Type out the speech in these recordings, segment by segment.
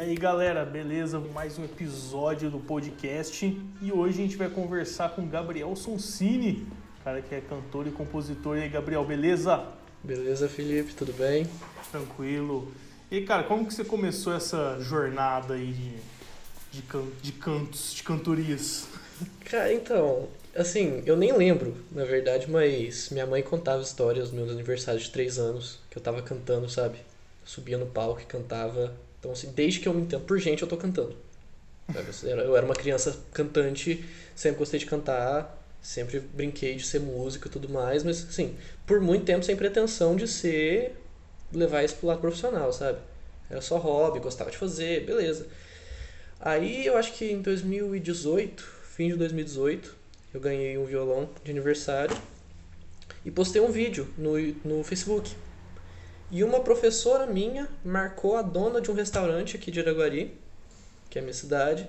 aí galera, beleza? Mais um episódio do podcast e hoje a gente vai conversar com Gabriel Sonsini, cara que é cantor e compositor. E aí, Gabriel, beleza? Beleza, Felipe, tudo bem? Tranquilo. E aí, cara, como que você começou essa jornada aí de, de, can, de cantos, de cantorias? Cara, então, assim, eu nem lembro, na verdade, mas minha mãe contava histórias nos meus aniversários de três anos, que eu tava cantando, sabe? subia no palco e cantava. Então, assim, desde que eu me entendo por gente, eu tô cantando. Eu era uma criança cantante, sempre gostei de cantar, sempre brinquei de ser músico e tudo mais, mas, assim, por muito tempo sem pretensão de ser, levar isso pro lado profissional, sabe? Era só hobby, gostava de fazer, beleza. Aí eu acho que em 2018, fim de 2018, eu ganhei um violão de aniversário e postei um vídeo no, no Facebook e uma professora minha marcou a dona de um restaurante aqui de Iraguari, que é a minha cidade,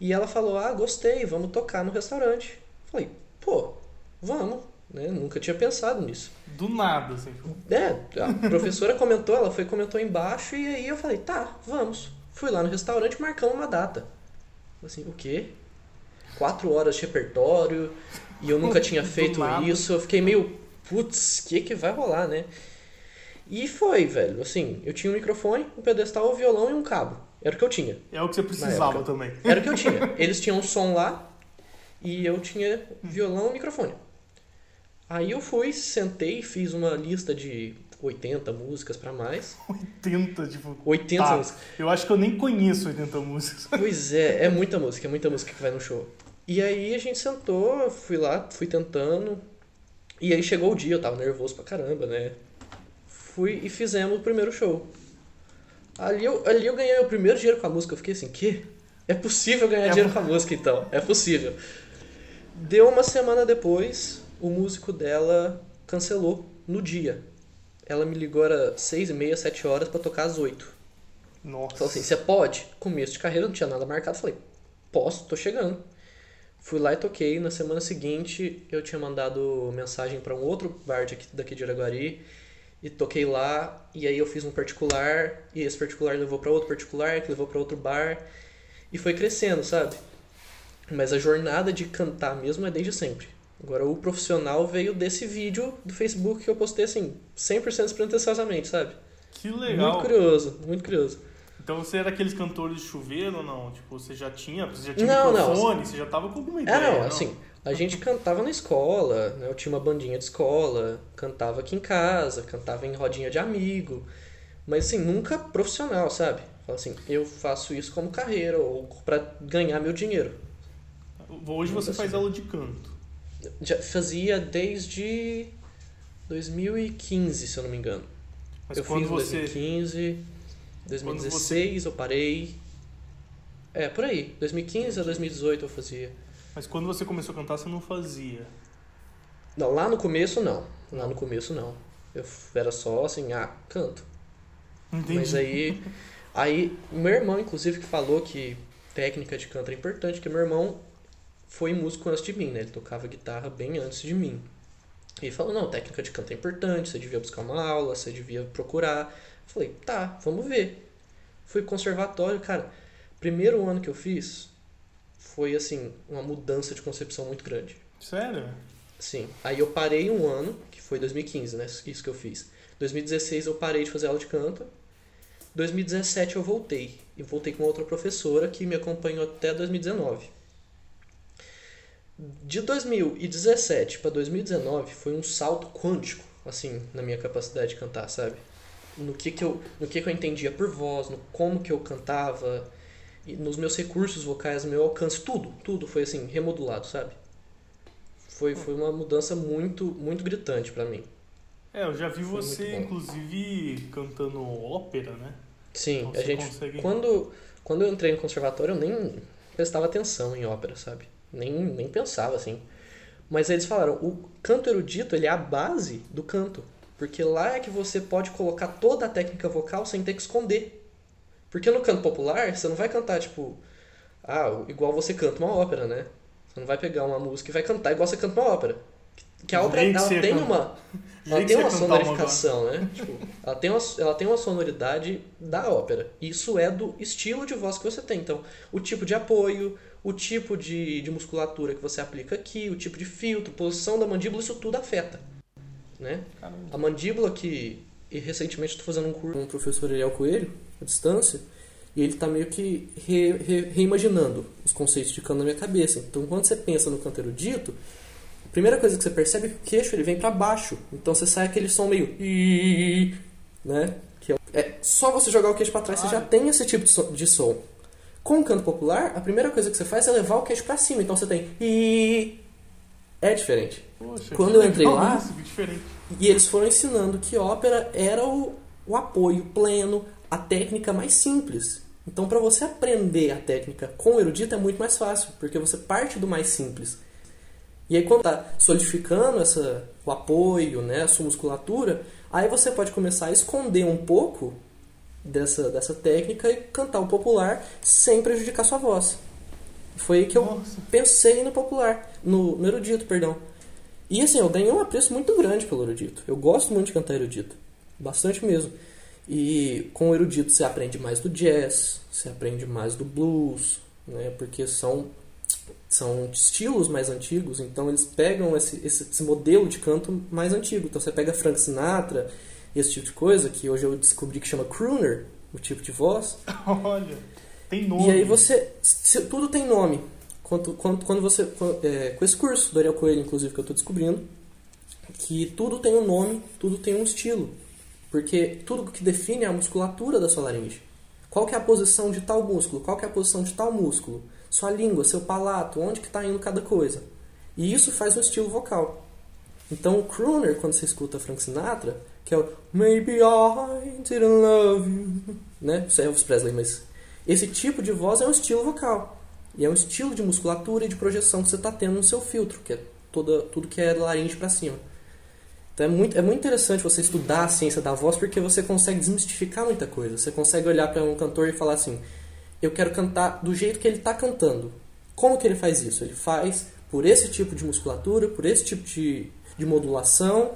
e ela falou: Ah, gostei, vamos tocar no restaurante. Falei: Pô, vamos. Né? Nunca tinha pensado nisso. Do nada, assim. É, a professora comentou, ela foi comentou embaixo, e aí eu falei: Tá, vamos. Fui lá no restaurante marcando uma data. Assim, o quê? Quatro horas de repertório, e eu nunca tinha feito isso. Eu fiquei meio, putz, o que, que vai rolar, né? E foi, velho. Assim, eu tinha um microfone, um pedestal, um violão e um cabo. Era o que eu tinha. É o que você precisava também. Era o que eu tinha. Eles tinham um som lá e eu tinha violão e microfone. Aí eu fui, sentei, fiz uma lista de 80 músicas para mais. 80, tipo. 80 tá. músicas. Eu acho que eu nem conheço 80 músicas. Pois é, é muita música, é muita música que vai no show. E aí a gente sentou, fui lá, fui tentando. E aí chegou o dia, eu tava nervoso pra caramba, né? Fui e fizemos o primeiro show. Ali eu, ali eu ganhei o primeiro dinheiro com a música. Eu fiquei assim, que? É possível ganhar é dinheiro com a música então. É possível. Deu uma semana depois, o músico dela cancelou no dia. Ela me ligou era seis e meia, sete horas para tocar às oito. Nossa. Falou assim, você pode? Começo de carreira, não tinha nada marcado. Falei, posso, tô chegando. Fui lá e toquei. Na semana seguinte, eu tinha mandado mensagem para um outro bar daqui de Araguari e toquei lá e aí eu fiz um particular e esse particular levou para outro particular que levou para outro bar e foi crescendo sabe? Mas a jornada de cantar mesmo é desde sempre. Agora o profissional veio desse vídeo do Facebook que eu postei assim 100% despretensiosamente sabe? Que legal. Muito curioso muito curioso. Então você era aqueles cantores de chuveiro ou não? Tipo, você já tinha, você já tinha não, microfone, não, você já tava com alguma ideia? É, não, não, assim, a gente cantava na escola, né? Eu tinha uma bandinha de escola, cantava aqui em casa, cantava em rodinha de amigo, mas assim, nunca profissional, sabe? Fala assim, eu faço isso como carreira ou para ganhar meu dinheiro. Hoje você assim. faz aula de canto. Já fazia desde 2015, se eu não me engano. Mas eu fiz em 2015, 2016 você... eu parei. É, por aí. 2015 a 2018 eu fazia. Mas quando você começou a cantar, você não fazia? Não, lá no começo não. Lá no começo não. Eu era só assim, ah, canto. Entendi. Mas aí, aí meu irmão, inclusive, que falou que técnica de canto é importante, porque meu irmão foi músico antes de mim, né? Ele tocava guitarra bem antes de mim. E ele falou, não, técnica de canto é importante, você devia buscar uma aula, você devia procurar. Eu falei, tá, vamos ver. Fui conservatório, cara. Primeiro ano que eu fiz, foi assim, uma mudança de concepção muito grande. Sério? Sim. Aí eu parei um ano, que foi 2015, né? Isso que eu fiz. 2016 eu parei de fazer aula de canto. 2017 eu voltei. E voltei com outra professora que me acompanhou até 2019. De 2017 para 2019 foi um salto quântico, assim, na minha capacidade de cantar, sabe? No que que eu, no que que eu entendia por voz, no como que eu cantava, nos meus recursos vocais, no meu alcance, tudo, tudo foi assim, remodulado, sabe? Foi, foi uma mudança muito, muito gritante para mim. É, eu já vi foi você, inclusive, cantando ópera, né? Sim, então, a gente. Consegue... Quando, quando eu entrei no conservatório, eu nem prestava atenção em ópera, sabe? Nem, nem pensava assim. Mas eles falaram, o canto erudito ele é a base do canto. Porque lá é que você pode colocar toda a técnica vocal sem ter que esconder. Porque no canto popular, você não vai cantar, tipo, ah, igual você canta uma ópera, né? Você não vai pegar uma música e vai cantar igual você canta uma ópera. que a ópera ela tem uma ela tem uma sonorificação, né? Tipo, ela, tem uma, ela tem uma sonoridade da ópera. Isso é do estilo de voz que você tem. Então, o tipo de apoio, o tipo de, de musculatura que você aplica aqui, o tipo de filtro, posição da mandíbula, isso tudo afeta. Né? A mandíbula que. E recentemente estou fazendo um curso com o professor Ariel Coelho, à distância, e ele está meio que re, re, reimaginando os conceitos de canto na minha cabeça. Então, quando você pensa no canto erudito, a primeira coisa que você percebe é que o queixo ele vem para baixo. Então você sai aquele som meio. Né? Que é, só você jogar o queixo para trás, você já tem esse tipo de som. Com o canto popular, a primeira coisa que você faz é levar o queixo para cima. Então você tem. É diferente. Poxa, Quando eu entrei lá. Isso, e eles foram ensinando que ópera era o, o apoio pleno, a técnica mais simples. Então, para você aprender a técnica com o erudito é muito mais fácil, porque você parte do mais simples. E aí quando está solidificando essa, o apoio, né, a sua musculatura, aí você pode começar a esconder um pouco dessa, dessa técnica e cantar o popular sem prejudicar sua voz. Foi aí que eu Nossa. pensei no popular, no, no erudito, perdão. E assim, eu ganhei um apreço muito grande pelo erudito. Eu gosto muito de cantar erudito. Bastante mesmo. E com o erudito você aprende mais do jazz, você aprende mais do blues, né? Porque são são estilos mais antigos, então eles pegam esse, esse, esse, modelo de canto mais antigo. Então você pega Frank Sinatra, esse tipo de coisa, que hoje eu descobri que chama crooner, o tipo de voz. Olha, tem nome. E aí você. Se, tudo tem nome. Quando, quando, quando você. É, com esse curso do Ariel Coelho, inclusive, que eu estou descobrindo, que tudo tem um nome, tudo tem um estilo. Porque tudo que define é a musculatura da sua laringe. Qual que é a posição de tal músculo? Qual que é a posição de tal músculo? sua língua, seu palato, onde que está indo cada coisa. E isso faz um estilo vocal. Então o crooner, quando você escuta Frank Sinatra, que é o Maybe I didn't love you, né? Isso é Elvis Presley, mas esse tipo de voz é um estilo vocal. E é um estilo de musculatura e de projeção que você está tendo no seu filtro, que é toda, tudo que é laringe para cima. Então é muito, é muito interessante você estudar a ciência da voz porque você consegue desmistificar muita coisa. Você consegue olhar para um cantor e falar assim: eu quero cantar do jeito que ele está cantando. Como que ele faz isso? Ele faz por esse tipo de musculatura, por esse tipo de, de modulação.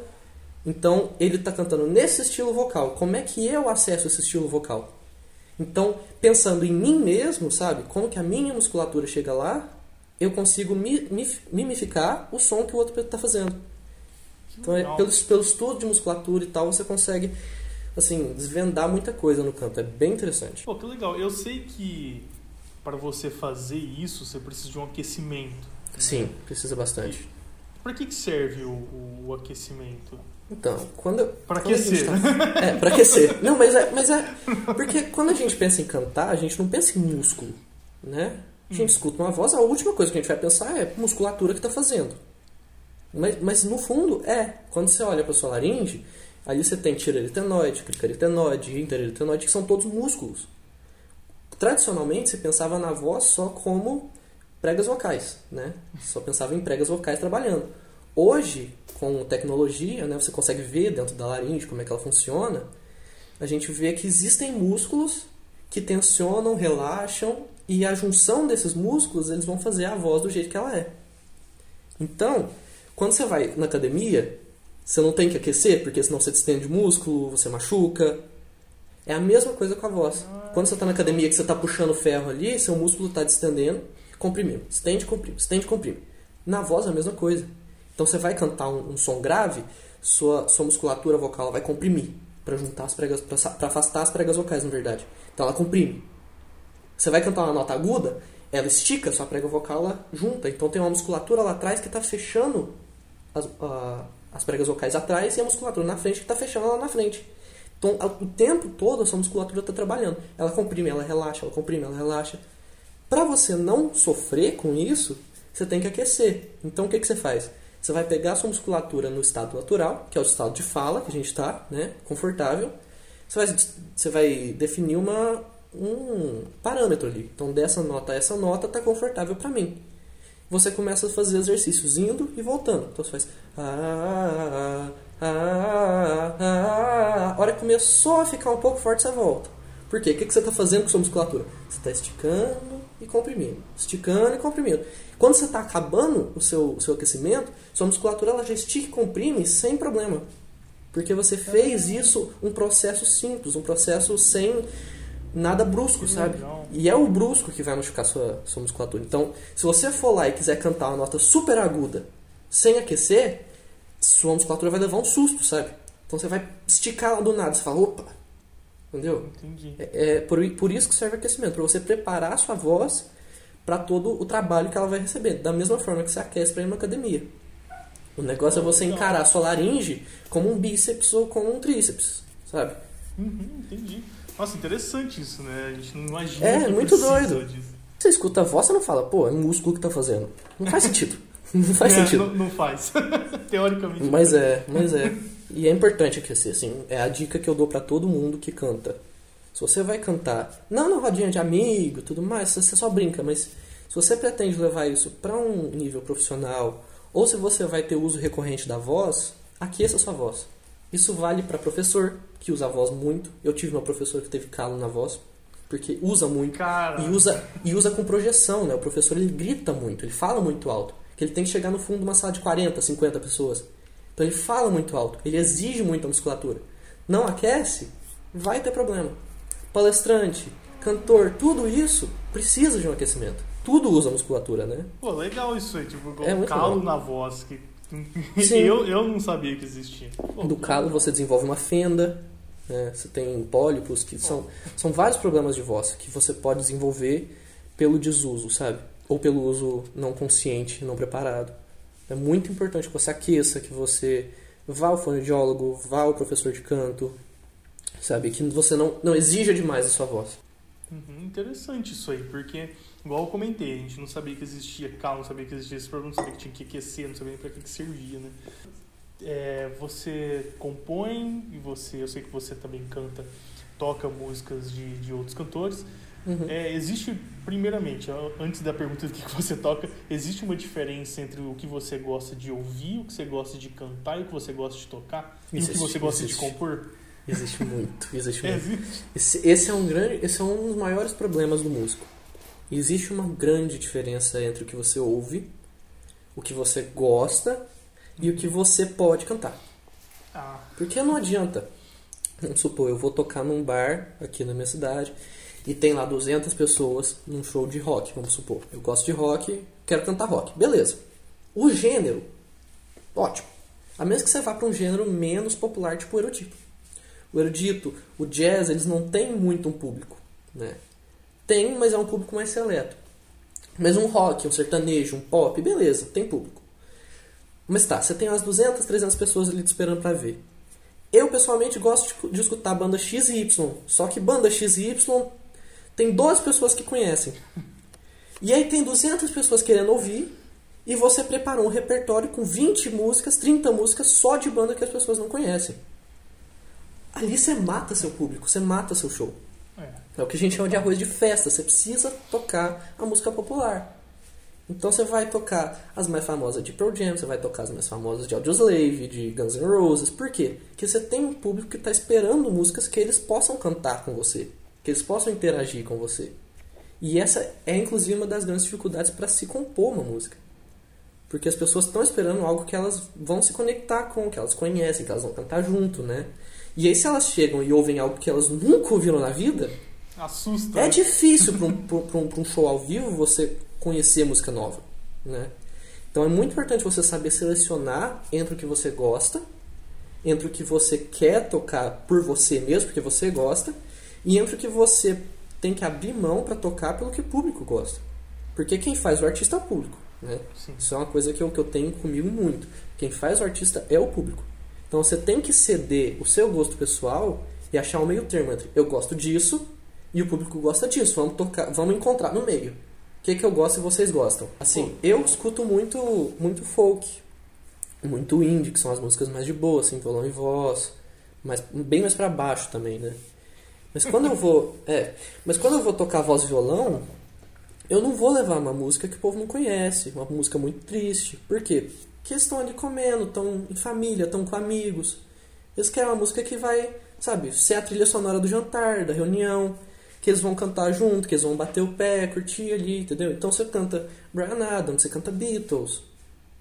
Então, ele está cantando nesse estilo vocal. Como é que eu acesso esse estilo vocal? Então, pensando em mim mesmo, sabe? Como que a minha musculatura chega lá, eu consigo mimificar o som que o outro está fazendo. Então, é, pelo, pelo estudo de musculatura e tal, você consegue assim, desvendar muita coisa no canto. É bem interessante. Pô, que legal. Eu sei que para você fazer isso, você precisa de um aquecimento. Sim, precisa bastante. Para que, que serve o, o aquecimento? Então, quando. Para aquecer. Tá... É, para aquecer. Não, mas é, mas é. Porque quando a gente pensa em cantar, a gente não pensa em músculo, né? A gente hum. escuta uma voz, a última coisa que a gente vai pensar é musculatura que está fazendo. Mas, mas no fundo, é. Quando você olha para sua laringe, Ali você tem tireoaritenoide, cricaritenoide, interaritenoide, que são todos músculos. Tradicionalmente se pensava na voz só como pregas vocais, né? Só pensava em pregas vocais trabalhando. Hoje, com tecnologia, né, você consegue ver dentro da laringe como é que ela funciona. A gente vê que existem músculos que tensionam, relaxam e a junção desses músculos eles vão fazer a voz do jeito que ela é. Então, quando você vai na academia, você não tem que aquecer, porque senão você distende músculo, você machuca. É a mesma coisa com a voz. Quando você está na academia que você está puxando ferro ali, seu músculo está distendendo, comprimindo. Estende, comprime, estende, comprime. Na voz é a mesma coisa. Então você vai cantar um, um som grave, sua, sua musculatura vocal vai comprimir para juntar as pregas, para afastar as pregas vocais, na verdade. Então ela comprime. Você vai cantar uma nota aguda, ela estica, sua prega vocal ela junta. Então tem uma musculatura lá atrás que está fechando as, a, as pregas vocais atrás e a musculatura na frente que está fechando lá na frente. Então, o tempo todo, essa musculatura está trabalhando. Ela comprime, ela relaxa, ela comprime, ela relaxa. Para você não sofrer com isso, você tem que aquecer. Então, o que, que você faz? Você vai pegar a sua musculatura no estado natural, que é o estado de fala, que a gente está, né, confortável. Você vai, você vai definir uma, um parâmetro ali. Então, dessa nota a essa nota está confortável para mim você começa a fazer exercícios indo e voltando. Então você faz. Ah, ah, ah, a hora que começou a ficar um pouco forte, você volta. Por quê? O que, que você está fazendo com sua musculatura? Você está esticando e comprimindo. Esticando e comprimindo. Quando você está acabando o seu, o seu aquecimento, sua musculatura ela já estica e comprime sem problema. Porque você fez isso um processo simples, um processo sem nada brusco, sabe? E é o brusco que vai machucar sua, sua musculatura. Então, se você for lá e quiser cantar uma nota super aguda sem aquecer, sua musculatura vai levar um susto, sabe? Então você vai esticar lá do nada, você fala, opa, entendeu? Entendi. É, é por, por isso que serve aquecimento, para você preparar a sua voz para todo o trabalho que ela vai receber. Da mesma forma que você aquece para ir na academia. O negócio é você encarar a sua laringe como um bíceps ou como um tríceps, sabe? Uhum, entendi. Nossa, interessante isso, né? A gente não imagina. É, muito doido. disso. Você escuta a voz, você não fala, pô, é um músculo que tá fazendo. Não faz sentido. Não faz É, sentido. Não, não faz. Teoricamente. Mas é, mas é. E é importante aquecer, assim. É a dica que eu dou pra todo mundo que canta. Se você vai cantar, não na rodinha de amigo tudo mais, você só brinca, mas se você pretende levar isso pra um nível profissional, ou se você vai ter uso recorrente da voz, aqueça a sua voz. Isso vale pra professor, que usa a voz muito. Eu tive uma professora que teve calo na voz, porque usa muito. Cara. E usa, e usa com projeção, né? O professor ele grita muito, ele fala muito alto. Que ele tem que chegar no fundo de uma sala de 40, 50 pessoas. Então ele fala muito alto, ele exige muito a musculatura. Não aquece, vai ter problema. Palestrante, cantor, tudo isso precisa de um aquecimento. Tudo usa musculatura, né? Pô, legal isso aí. Tipo, É muito calo legal. na voz. Que... Sim. eu, eu não sabia que existia. Pô, Do calo você desenvolve uma fenda, né? você tem pólipos, que são, são vários problemas de voz que você pode desenvolver pelo desuso, sabe? Ou pelo uso não consciente, não preparado. É muito importante que você aqueça, que você vá ao fonoaudiólogo, vá ao professor de canto, sabe? Que você não, não exija demais a sua voz. Uhum, interessante isso aí, porque, igual eu comentei, a gente não sabia que existia calo, não sabia que existia esse problema, não sabia que tinha que aquecer, não sabia pra que, que servia, né? É, você compõe e você, eu sei que você também canta, toca músicas de, de outros cantores. Uhum. É, existe, primeiramente, antes da pergunta do que você toca, existe uma diferença entre o que você gosta de ouvir, o que você gosta de cantar e o que você gosta de tocar? e o que Existe, você gosta existe. de compor? Existe muito, existe muito. existe. Esse, esse é um grande, esse é um dos maiores problemas do músico. Existe uma grande diferença entre o que você ouve, o que você gosta e o que você pode cantar. Ah, Porque não adianta. Vamos supor, eu vou tocar num bar aqui na minha cidade e tem lá 200 pessoas num show de rock, vamos supor. Eu gosto de rock, quero cantar rock. Beleza. O gênero, ótimo. A menos que você vá para um gênero menos popular, tipo o erudito. O erudito, o jazz, eles não têm muito um público, né? Tem, mas é um público mais seleto. Mas um rock, um sertanejo, um pop, beleza, tem público. Mas tá, você tem umas 200, 300 pessoas ali te esperando pra ver. Eu, pessoalmente, gosto de, escutar banda XY. Só que banda XY tem 12 pessoas que conhecem. E aí tem 200 pessoas querendo ouvir. E você preparou um repertório com 20 músicas, 30 músicas só de banda que as pessoas não conhecem. Ali você mata seu público, você mata seu show. é. É o que a gente chama de arroz de festa. Você precisa tocar a música popular. Então você vai tocar as mais famosas de Pearl Jam, você vai tocar as mais famosas de Audioslave, de Guns N' Roses. Por quê? Porque você tem um público que está esperando músicas que eles possam cantar com você, que eles possam interagir com você. E essa é inclusive uma das grandes dificuldades para se compor uma música. Porque as pessoas estão esperando algo que elas vão se conectar com, que elas conhecem, que elas vão cantar junto, né? E aí se elas chegam e ouvem algo que elas nunca ouviram na vida, Assusta. é difícil para um, um- um show ao vivo você conhecer música nova, né? Então é muito importante você saber selecionar entre o que você gosta, entre o que você quer tocar por você mesmo, porque você gosta, e entre o que você tem que abrir mão para tocar pelo que o público gosta. Porque quem faz o artista é o público, né? Sim. Isso é uma coisa que eu, que eu tenho comigo muito. Quem faz o artista é o público. Então você tem que ceder o seu gosto pessoal e achar um meio termo entre eu gosto disso e o público gosta disso. Vamos tocar, vamos encontrar no meio. O que, que eu gosto e vocês gostam? Assim, eu escuto muito, muito folk, muito indie, que são as músicas mais de boa, assim, violão e voz, mas bem mais pra baixo também, né? Mas quando eu vou, é, mas quando eu vou tocar voz e violão, eu não vou levar uma música que o povo não conhece, uma música muito triste. Por quê? Porque eles estão ali comendo, estão em família, estão com amigos. Eles querem uma música que vai sabe, ser a trilha sonora do jantar, da reunião, que eles vão cantar junto, que eles vão bater o pé, curtir ali, entendeu? Então você canta Brian Adams, você canta Beatles,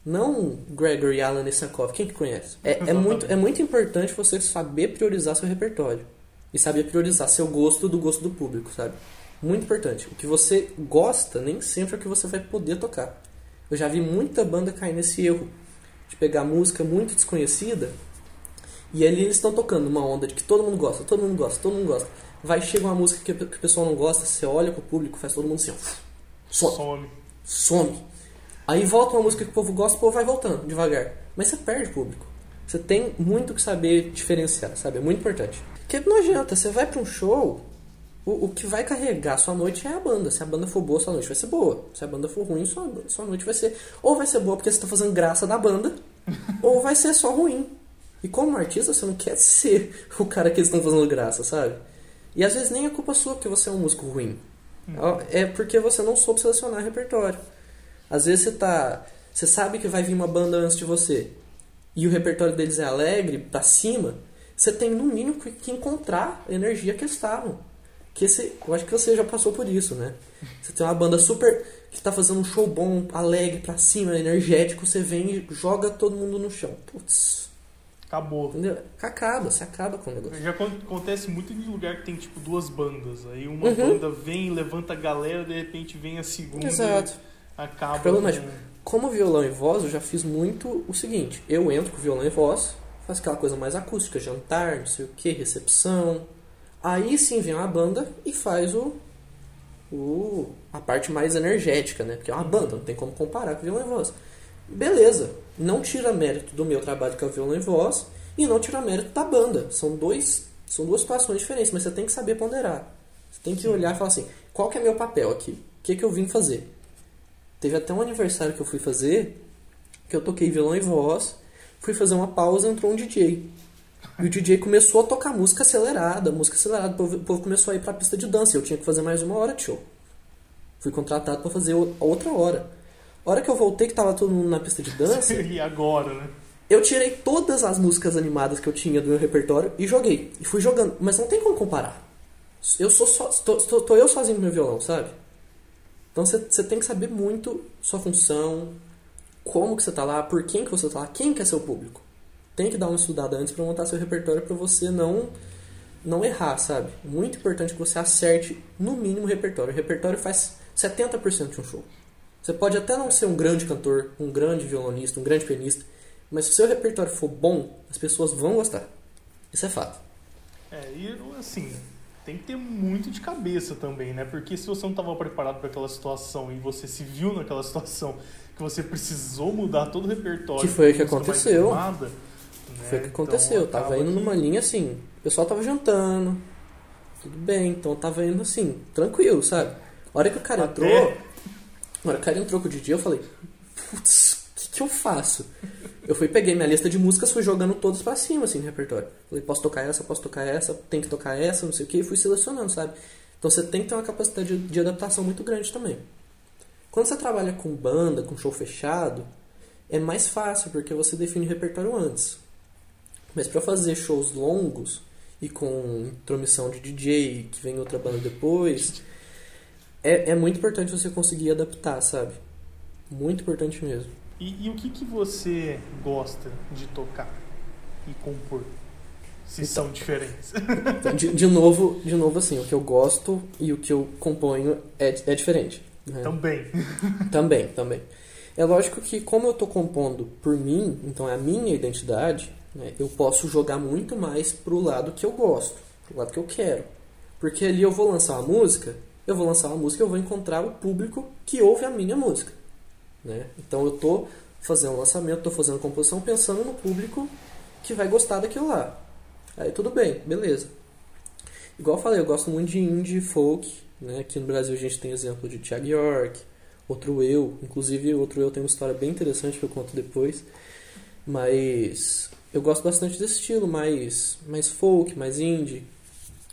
não Gregory Alan Isakov, quem que conhece? É, é, muito, é muito importante você saber priorizar seu repertório e saber priorizar seu gosto do gosto do público, sabe? Muito importante. O que você gosta nem sempre é o que você vai poder tocar. Eu já vi muita banda cair nesse erro de pegar música muito desconhecida e ali eles estão tocando uma onda de que todo mundo gosta, todo mundo gosta, todo mundo gosta. Vai chega uma música que, que o pessoal não gosta, você olha pro público, faz todo mundo assim, ó. Some. Some. Some. Aí volta uma música que o povo gosta, o povo vai voltando devagar. Mas você perde o público. Você tem muito que saber diferenciar, sabe? É muito importante. Porque não adianta, você vai para um show, o, o que vai carregar sua noite é a banda. Se a banda for boa, sua noite vai ser boa. Se a banda for ruim, sua, sua noite vai ser. Ou vai ser boa porque você está fazendo graça da banda, ou vai ser só ruim. E como artista, você não quer ser o cara que eles estão fazendo graça, sabe? E às vezes nem é culpa sua porque você é um músico ruim. É porque você não soube selecionar repertório. Às vezes você tá. Você sabe que vai vir uma banda antes de você. E o repertório deles é alegre, pra cima. Você tem no mínimo que encontrar a energia que eles estavam. Que esse, eu acho que você já passou por isso, né? Você tem uma banda super. que tá fazendo um show bom, alegre, pra cima, energético. Você vem e joga todo mundo no chão. Putz. Acabou. Entendeu? Acaba, você acaba com o negócio. Já acontece muito em lugar que tem tipo duas bandas. Aí uma uhum. banda vem, levanta a galera, de repente vem a segunda. Exato. Acaba. Problemático. Como violão e voz, eu já fiz muito o seguinte: eu entro com violão e voz, faço aquela coisa mais acústica, jantar, não sei o que, recepção. Aí sim vem uma banda e faz o, o a parte mais energética, né? Porque é uma banda, não tem como comparar com violão e voz. Beleza, não tira mérito do meu trabalho que é o violão e voz e não tira mérito da banda. São dois, são duas situações diferentes, mas você tem que saber ponderar. Você tem que olhar e falar assim: qual que é meu papel aqui? O que, que eu vim fazer? Teve até um aniversário que eu fui fazer, que eu toquei violão e voz, fui fazer uma pausa entrou um DJ. E o DJ começou a tocar música acelerada, música acelerada, o povo, o povo começou a ir pra pista de dança, eu tinha que fazer mais uma hora de show. Fui contratado para fazer outra hora. A hora que eu voltei, que tava todo mundo na pista de dança. e agora, né? Eu tirei todas as músicas animadas que eu tinha do meu repertório e joguei. E fui jogando. Mas não tem como comparar. Eu sou só. Tô, tô, tô eu sozinho no meu violão, sabe? Então você tem que saber muito sua função, como que você está lá, por quem que você está lá, quem que é seu público. Tem que dar uma estudada antes para montar seu repertório para você não não errar, sabe? Muito importante que você acerte no mínimo o repertório. O repertório faz 70% de um show. Você pode até não ser um grande cantor, um grande violonista, um grande pianista, mas se o seu repertório for bom, as pessoas vão gostar. Isso é fato. É, e assim, tem que ter muito de cabeça também, né? Porque se você não estava preparado para aquela situação e você se viu naquela situação que você precisou mudar todo o repertório. Que foi o que aconteceu. Tomada, né? Foi o que aconteceu. Então, tava indo que... numa linha assim, o pessoal tava jantando, tudo bem, então tava indo assim, tranquilo, sabe? A hora que o cara Até... entrou, a hora que o cara entrou com o DJ, eu falei, putz, o que, que eu faço? Eu fui, peguei minha lista de músicas, fui jogando todos pra cima, assim, no repertório. Falei, posso tocar essa, posso tocar essa, tem que tocar essa, não sei o que, e fui selecionando, sabe? Então você tem que ter uma capacidade de, de adaptação muito grande também. Quando você trabalha com banda, com show fechado, é mais fácil, porque você define o repertório antes. Mas para fazer shows longos e com intromissão de DJ, que vem outra banda depois, é, é muito importante você conseguir adaptar, sabe? Muito importante mesmo. E, e, o que, que você gosta de tocar e compor? Se então, são diferentes. Então, de, de, novo, de novo, assim, o que eu gosto e o que eu componho é, é diferente. Né? Também. também, também. É lógico que como eu estou compondo por mim, então é a minha identidade, né, eu posso jogar muito mais pro lado que eu gosto, pro lado que eu quero. Porque ali eu vou lançar uma música, eu vou lançar uma música, eu vou encontrar o público que ouve a minha música. Né? Então eu estou fazendo lançamento, estou fazendo composição pensando no público que vai gostar daquilo lá. Aí tudo bem, beleza. Igual eu falei, eu gosto muito de indie folk. Né? Aqui no Brasil a gente tem exemplo de Thiago York, Outro Eu. Inclusive, Outro Eu tem uma história bem interessante que eu conto depois. Mas eu gosto bastante desse estilo, mais, mais folk, mais indie.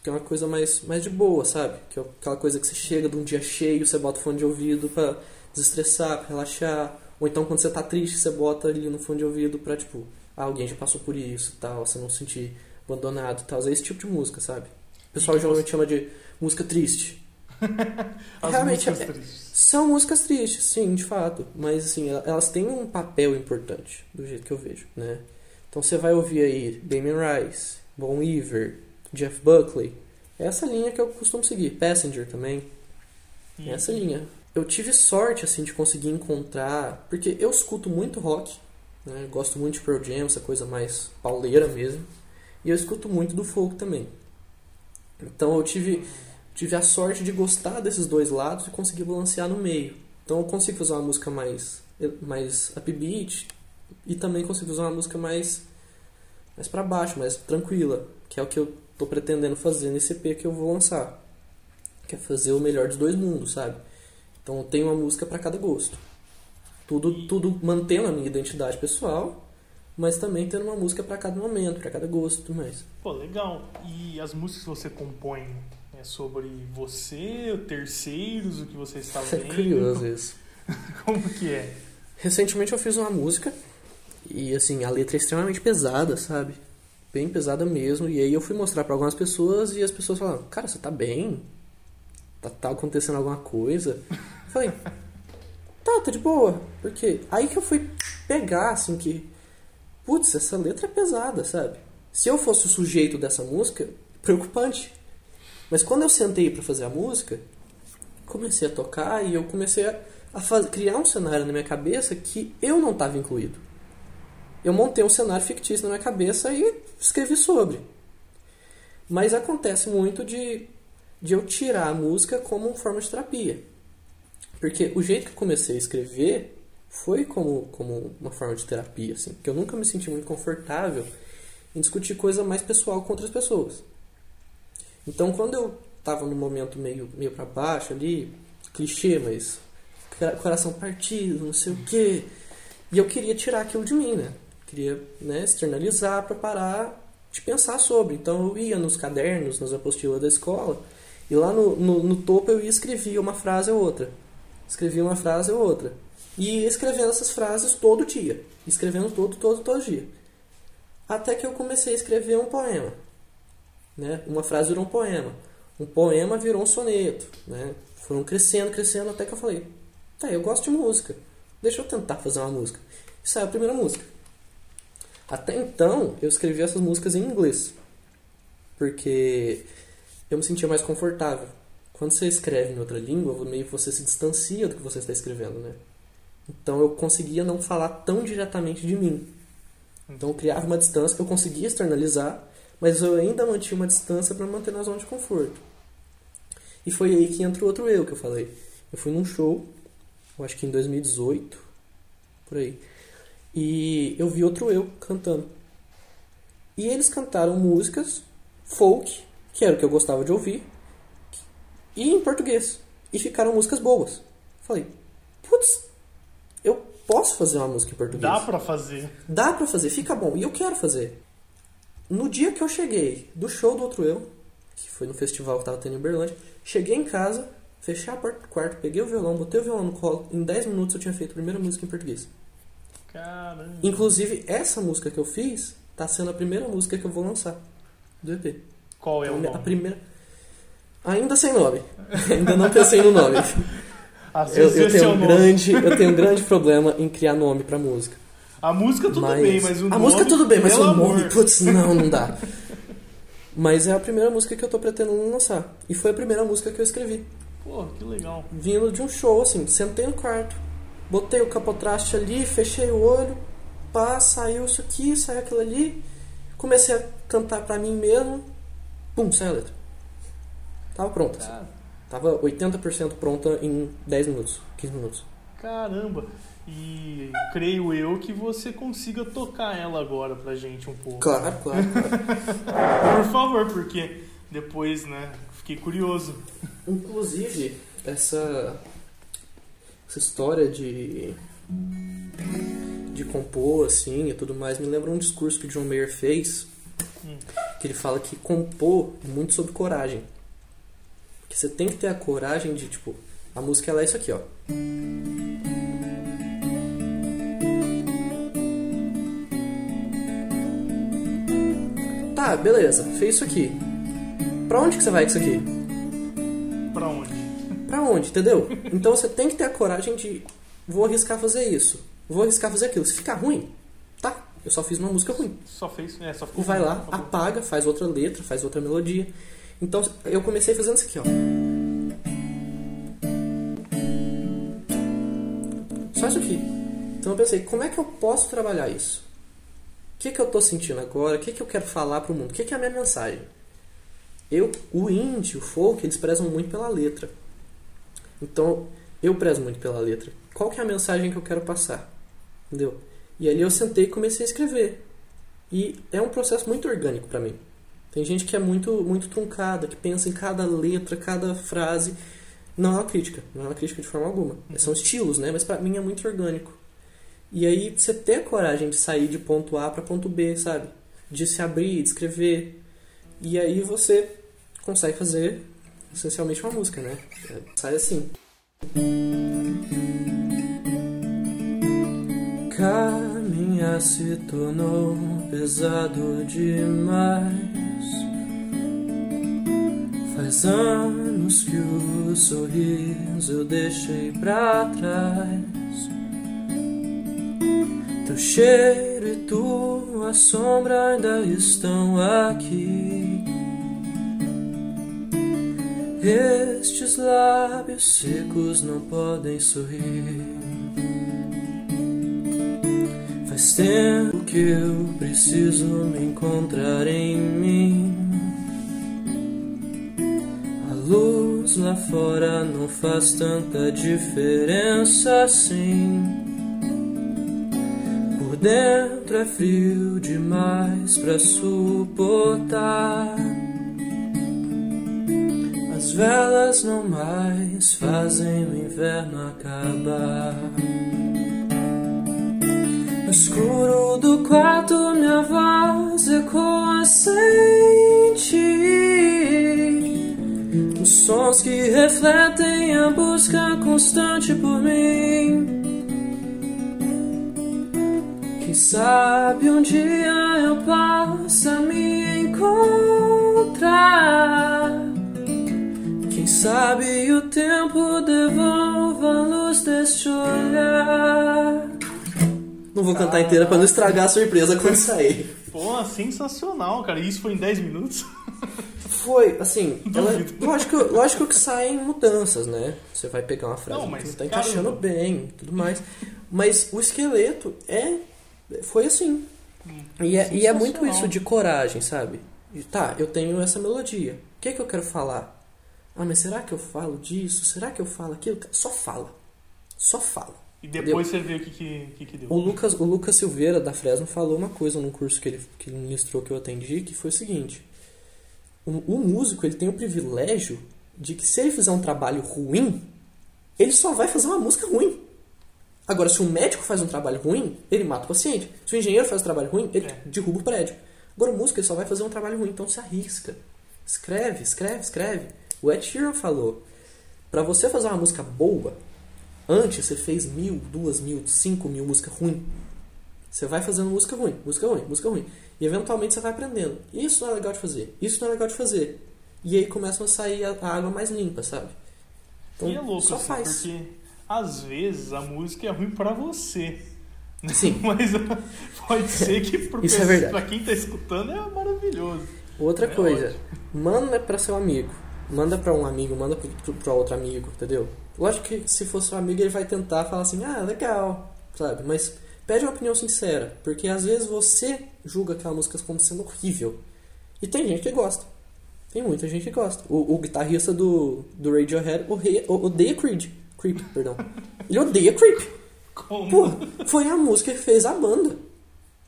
Que é uma coisa mais, mais de boa, sabe? Que é aquela coisa que você chega de um dia cheio, você bota o fone de ouvido para desestressar, pra relaxar. Ou então quando você tá triste, você bota ali no fone de ouvido pra, tipo, ah, alguém já passou por isso e tal, você não sentir abandonado e tal. É esse tipo de música, sabe? O pessoal geralmente chama de música triste. Realmente, músicas é-. São músicas tristes, sim, de fato. Mas assim, el- elas têm um papel importante, do jeito que eu vejo, né? Então você vai ouvir aí Damien Rice, Bon Iver, Jeff Buckley. É essa linha que eu costumo seguir. Passenger também. É essa linha. Eu tive sorte, assim, de conseguir encontrar... Porque eu escuto muito rock, né? Gosto muito de Pearl Jam, essa coisa mais pauleira mesmo. E eu escuto muito do folk também. Então eu tive tive a sorte de gostar desses dois lados e conseguir balancear no meio. Então eu consigo fazer uma música mais mais upbeat e também consigo fazer uma música mais mais para baixo, mais tranquila, que é o que eu tô pretendendo fazer nesse EP que eu vou lançar. Que é fazer o melhor dos dois mundos, sabe? Então eu tenho uma música para cada gosto. Tudo tudo mantendo a minha identidade pessoal, mas também tendo uma música para cada momento, para cada gosto, e tudo mais. Pô, legal. E as músicas que você compõe é sobre você, terceiros, o que você está É vendo? curioso isso. Como que é? Recentemente eu fiz uma música e assim, a letra é extremamente pesada, sabe? Bem pesada mesmo. E aí eu fui mostrar pra algumas pessoas e as pessoas falaram: "Cara, você tá bem? Tá, tá acontecendo alguma coisa?" Eu falei: "Tá, tá de boa". Porque aí que eu fui pegar assim que putz, essa letra é pesada, sabe? Se eu fosse o sujeito dessa música, preocupante. Mas quando eu sentei pra fazer a música, comecei a tocar e eu comecei a, a faz- criar um cenário na minha cabeça que eu não estava incluído. Eu montei um cenário fictício na minha cabeça e escrevi sobre. Mas acontece muito de, de eu tirar a música como forma de terapia. Porque o jeito que eu comecei a escrever foi como, como uma forma de terapia, assim. Porque eu nunca me senti muito confortável em discutir coisa mais pessoal com outras pessoas. Então, quando eu tava num momento meio, meio para baixo ali, clichê, mas cora- coração partido, não sei o quê, e eu queria tirar aquilo de mim, né? Queria né, externalizar para parar de pensar sobre. Então, eu ia nos cadernos, nas apostilas da escola, e lá no, no, no topo eu ia escrevia uma frase ou outra. Escrevia uma frase ou outra. E ia escrevendo essas frases todo dia. Escrevendo todo, todo, todo dia. Até que eu comecei a escrever um poema. Né? Uma frase virou um poema. Um poema virou um soneto. Né? Foram crescendo, crescendo, até que eu falei: tá, eu gosto de música. Deixa eu tentar fazer uma música. E saiu a primeira música. Até então, eu escrevia essas músicas em inglês. Porque eu me sentia mais confortável. Quando você escreve em outra língua, meio que você se distancia do que você está escrevendo, né? Então eu conseguia não falar tão diretamente de mim. Então eu criava uma distância, eu conseguia externalizar, mas eu ainda mantinha uma distância para manter na zona de conforto. E foi aí que entra o outro eu que eu falei. Eu fui num show, eu acho que em 2018, por aí. E eu vi outro eu cantando. E eles cantaram músicas folk, que era o que eu gostava de ouvir, e em português. E ficaram músicas boas. Falei, putz, eu posso fazer uma música em português. Dá pra fazer. Dá pra fazer, fica bom. E eu quero fazer. No dia que eu cheguei do show do outro eu, que foi no festival que tava tendo em Uberlândia, cheguei em casa, fechei a porta do quarto, peguei o violão, botei o violão no colo, em 10 minutos eu tinha feito a primeira música em português. Caramba. Inclusive, essa música que eu fiz tá sendo a primeira música que eu vou lançar do EP. Qual é o a nome? primeira. Ainda sem nome. Ainda não pensei no nome. Às Eu, eu tenho um nome. grande, eu tenho um grande problema em criar nome pra música. A música tudo bem, mas o a nome... música tudo bem, mas o nome, amor. putz, não, não dá. Mas é a primeira música que eu tô pretendendo lançar. E foi a primeira música que eu escrevi. Pô, que legal. Vindo de um show, assim, sentei no quarto, botei o capotraste ali, fechei o olho, pá, saiu isso aqui, saiu aquilo ali, comecei a cantar pra mim mesmo, pum, saiu a letra. Tava pronta. assim. Tava 80% pronta em 10 minutos, 15 minutos. caramba. E creio eu que você consiga tocar ela agora pra gente um pouco. Claro, claro, claro. Por favor, porque depois, né, fiquei curioso. Inclusive, essa, essa história de, de compor, assim, e tudo mais, me lembra um discurso que o John Mayer fez, que ele fala que compor é muito sobre coragem. Que você tem que ter a coragem de, tipo, a música ela é isso aqui, ó. Tá, beleza, fez isso aqui. Pra onde que você vai com isso aqui? Pra onde? Pra onde, entendeu? Então você tem que ter a coragem de. Vou arriscar fazer isso. Vou arriscar fazer aquilo. Se ficar ruim, tá. Eu só fiz uma música ruim. Só fez, é, só ficou Vai ruim, lá, apaga, faz outra letra, faz outra melodia. Então eu comecei fazendo isso aqui, ó. Só isso aqui. Então eu pensei, como é que eu posso trabalhar isso? O que, que eu tô sentindo agora? O que, que eu quero falar pro mundo? O que, que é a minha mensagem? Eu, o indie, o folk, eles prezam muito pela letra. Então, eu prezo muito pela letra. Qual que é a mensagem que eu quero passar? Entendeu? E ali eu sentei e comecei a escrever. E é um processo muito orgânico pra mim. Tem gente que é muito muito truncada, que pensa em cada letra, cada frase. Não é uma crítica, não é uma crítica de forma alguma. São estilos, né? Mas pra mim é muito orgânico. E aí você ter a coragem de sair de ponto A para ponto B, sabe? De se abrir, de escrever. E aí você consegue fazer essencialmente uma música, né? É, sai assim. Caminhar se tornou pesado demais. Faz anos que o sorriso eu deixei pra trás. Teu cheiro e tua sombra ainda estão aqui. Estes lábios secos não podem sorrir. Faz tempo que eu preciso me encontrar em mim. A luz lá fora não faz tanta diferença assim. Por dentro é frio demais pra suportar. As velas não mais fazem o inverno acabar. No escuro do quarto, minha voz ecoa sem ti. Os sons que refletem a busca constante por mim. Quem sabe um dia eu possa me encontrar. Sabe o tempo devolva a luz deste olhar. Não vou cantar inteira pra não estragar a surpresa quando sair. Pô, sensacional, cara. E isso foi em 10 minutos? Foi, assim, ela, lógico, lógico que saem mudanças, né? Você vai pegar uma frase Não, que mas, não tá encaixando caramba. bem tudo mais. Mas o esqueleto é. Foi assim. E é, e é muito isso de coragem, sabe? E tá, eu tenho essa melodia. O que, que eu quero falar? Ah, mas será que eu falo disso? Será que eu falo aquilo? Só fala. Só fala. E depois você vê o que, que, que, que deu. O Lucas, o Lucas Silveira da Fresno falou uma coisa num curso que ele, que ele ministrou que eu atendi, que foi o seguinte: o, o músico ele tem o privilégio de que se ele fizer um trabalho ruim, ele só vai fazer uma música ruim. Agora, se um médico faz um trabalho ruim, ele mata o paciente. Se o engenheiro faz um trabalho ruim, ele É. derruba o prédio. Agora, o músico ele só vai fazer um trabalho ruim, então se arrisca. Escreve, escreve, escreve. O Ed Sheeran falou: pra você fazer uma música boa, Antes você fez mil, duas mil, cinco mil música ruim. Você vai fazendo música ruim, música ruim, música ruim. E eventualmente você vai aprendendo. Isso não é legal de fazer, isso não é legal de fazer. E aí começam a sair a, a água mais limpa, sabe? Então e é louco, só assim, faz. porque às vezes a música é ruim pra você. Sim. Mas pode ser que pro Isso é pra quem tá escutando é maravilhoso. Outra É coisa, ótimo. manda pra seu amigo. Manda pra um amigo, manda pro, outro amigo, entendeu? Lógico que se for seu amigo, ele vai tentar falar assim, ah, legal, sabe? Mas pede uma opinião sincera, porque às vezes você julga aquela música como sendo horrível. E tem gente que gosta. Tem muita gente que gosta. O, o guitarrista do, do Radiohead odeia, odeia Creed. Creep, perdão. Ele odeia Creep. Como? Pô, foi a música que fez a banda.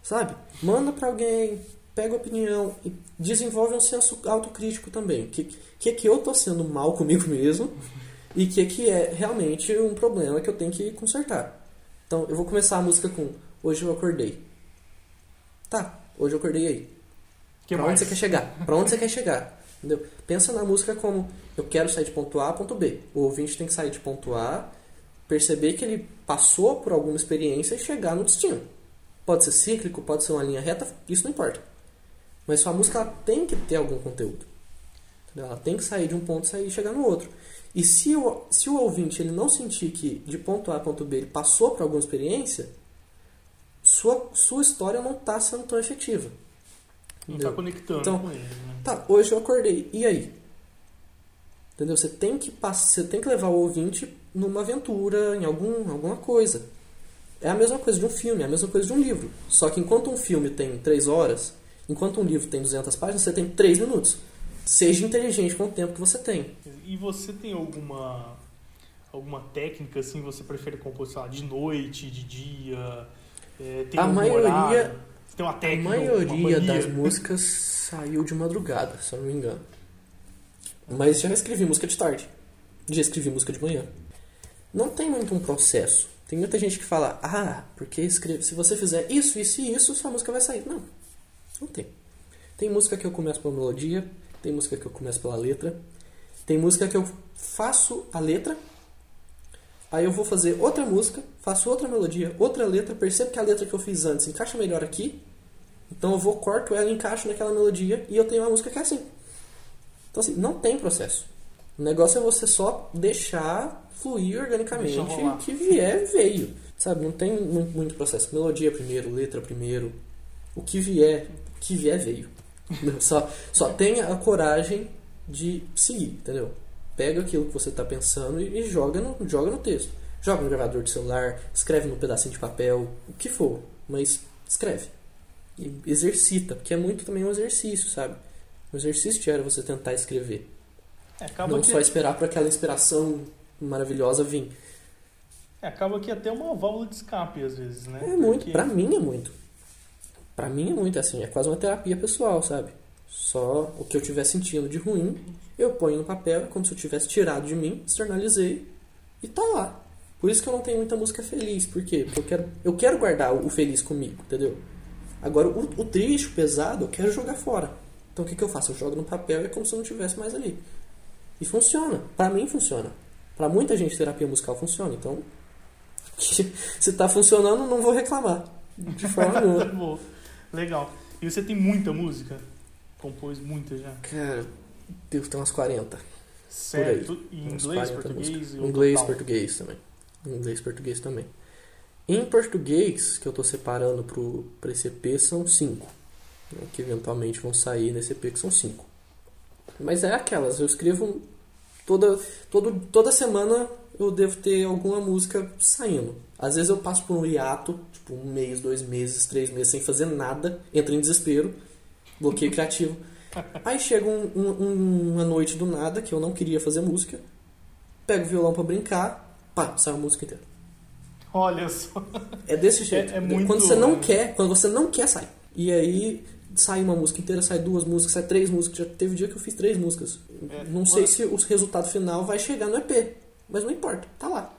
Sabe? Manda pra alguém, pega opinião e desenvolve um senso autocrítico também. Que, que é que eu tô sendo mal comigo mesmo e que é que é realmente um problema que eu tenho que consertar. Então eu vou começar a música com Hoje eu acordei. Tá, hoje eu acordei aí. que pra mais? onde você quer chegar? Pra onde você quer chegar? Entendeu? Pensa na música como eu quero sair de ponto A a ponto B. O ouvinte tem que sair de ponto A, perceber que ele passou por alguma experiência e chegar no destino. Pode ser cíclico, pode ser uma linha reta, isso não importa. Mas sua música ela tem que ter algum conteúdo. Entendeu? Ela tem que sair de um ponto sair, e chegar no outro. E se o, se o ouvinte ele não sentir que de ponto A a ponto B ele passou por alguma experiência, sua, sua história não está sendo tão efetiva. Não está conectando então, com ele. Né? Tá, hoje eu acordei. E aí? Entendeu? Você tem que você tem que levar o ouvinte numa aventura, em algum, alguma coisa. É a mesma coisa de um filme, é a mesma coisa de um livro. Só que enquanto um filme tem 3 horas, enquanto um livro tem 200 páginas, você tem 3 minutos. Seja inteligente com o tempo que você tem. E você tem alguma alguma técnica assim? Você prefere compor sei lá, de noite, de dia? É, tem a maioria horário? Tem uma técnica? A maioria das músicas saiu de madrugada, se eu não me engano. Mas já escrevi música de tarde. Já escrevi música de manhã. Não tem muito um processo. Tem muita gente que fala, ah, porque escreve, se você fizer isso, isso e isso, sua música vai sair. Não, não tem. Tem música que eu começo pela melodia, tem música que eu começo pela letra, tem música que eu faço a letra, aí eu vou fazer outra música, faço outra melodia, outra letra, percebo que a letra que eu fiz antes encaixa melhor aqui, então eu vou, corto ela, encaixo naquela melodia e eu tenho uma música que é assim. Então, assim, não tem processo. O negócio é você só deixar fluir organicamente. o que vier, veio. Sabe, não tem muito processo. Melodia primeiro, letra primeiro. O que vier, que vier, veio. só, só tenha a coragem de seguir, entendeu? Pega aquilo que você está pensando e, e, joga, no, joga no texto. Joga no gravador de celular, escreve num pedacinho de papel, o que for. Mas escreve. E exercita, porque é muito também um exercício, sabe? Um exercício diário você tentar escrever. É, não que... só esperar para aquela inspiração maravilhosa vir. É, acaba que é até uma válvula de escape às vezes, né? É Porque... muito, pra mim é muito. Pra mim é muito assim, é quase uma terapia pessoal, sabe? Só o que eu estiver sentindo de ruim, eu ponho no papel, é como se eu tivesse tirado de mim, externalizei e tá lá. Por isso que eu não tenho muita música feliz, por quê? Porque eu quero, eu quero guardar o feliz comigo, entendeu? Agora, o, o triste, o pesado, eu quero jogar fora. Então o que, que eu faço? Eu jogo no papel e é como se eu não tivesse mais ali. E funciona. Para mim funciona. Para muita gente terapia musical funciona. Então, se tá funcionando, não vou reclamar. De forma nenhuma. Legal. E você tem muita música? Compôs muita já? Cara, devo ter umas 40. Certo. Em inglês, português? Inglês, português também. Inglês, português também. Em português, que eu estou separando para esse EP, são 5 né, que eventualmente vão sair nesse EP, que são cinco. Mas é aquelas, eu escrevo toda, todo, toda semana eu devo ter alguma música saindo. Às vezes eu passo por um hiato, tipo um mês, dois meses, três meses sem fazer nada, entro em desespero, bloqueio criativo. Aí chega um, um, uma noite do nada que eu não queria fazer música, pego o violão para brincar, pá, sai a música inteira. Olha só. É desse jeito. É, é muito... Quando você não quer, quando você não quer, sai. E aí sai uma música inteira, sai duas músicas, sai três músicas. Já teve dia que eu fiz três músicas. É, não sei se o resultado final vai chegar no EP, mas não importa, tá lá.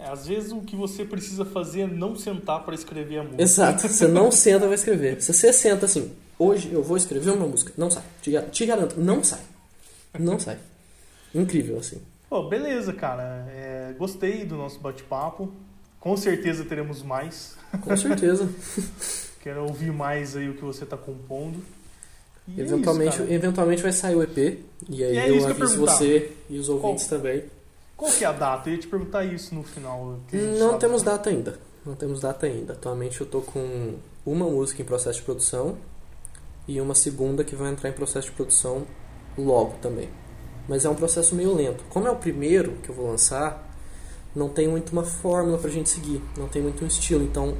É, às vezes o que você precisa fazer é não sentar para escrever a música. Exato, você não senta para escrever. Se você senta assim, hoje eu vou escrever uma música, não sai. Te, garanto, não sai. Não sai. Incrível, assim. Pô, beleza, cara. É, gostei do nosso bate-papo. Com certeza teremos mais. Com certeza. Quero ouvir mais aí o que você está compondo. E eventualmente, é eventualmente vai sair o EP. E aí e é eu aviso você e os ouvintes qual, também. Qual que é a data? Eu ia te perguntar isso no final. Não temos data ainda. Não temos data ainda. Atualmente eu estou com uma música em processo de produção e uma segunda que vai entrar em processo de produção logo também. Mas é um processo meio lento. Como é o primeiro que eu vou lançar, não tem muito uma fórmula pra gente seguir, não tem muito um estilo. Então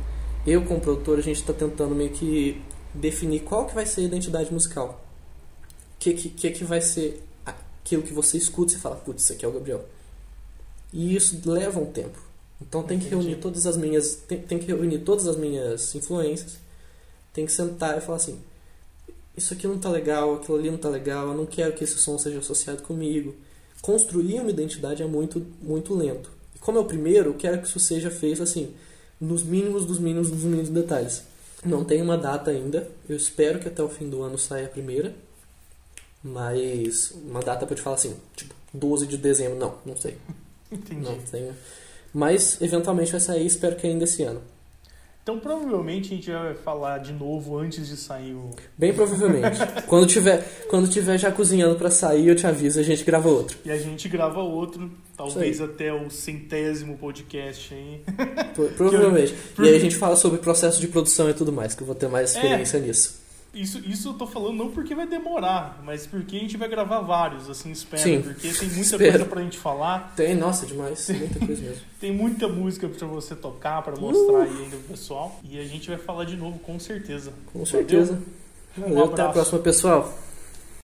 eu como produtor a gente está tentando meio que definir qual que vai ser a identidade musical. O que, que, que vai ser aquilo que você escuta e fala, putz, isso aqui é o Gabriel. E isso leva um tempo. Então tem que reunir todas as minhas. Tem, tem que reunir todas as minhas influências. Tem que sentar e falar assim, isso aqui não tá legal, aquilo ali não tá legal, eu não quero que esse som seja associado comigo. Construir uma identidade é muito, muito lento. E como é o primeiro, eu quero que isso seja feito assim nos mínimos dos mínimos dos mínimos detalhes. Não tem uma data ainda. Eu espero que até o fim do ano saia a primeira. Mas uma data para te falar assim, tipo 12 de dezembro, não, não sei. Entendi. Não tenho. Mas eventualmente vai sair, espero que ainda esse ano. Então provavelmente a gente vai falar de novo antes de sair o. Bem provavelmente. quando tiver, quando tiver já cozinhando para sair, eu te aviso, a gente grava outro. E a gente grava outro, talvez até o centésimo podcast aí. Provavelmente. Eu... E aí a gente fala sobre processo de produção e tudo mais, que eu vou ter mais é. experiência é. nisso. Isso, isso eu tô falando não porque vai demorar, mas porque a gente vai gravar vários, assim, espera. Sim, porque tem muita espero. coisa pra gente falar. Tem, nossa, demais. Muita coisa mesmo. tem muita música pra você tocar, pra mostrar uh. aí ainda pro pessoal. E a gente vai falar de novo, com certeza. Com certeza. Valeu, um até a próxima, pessoal.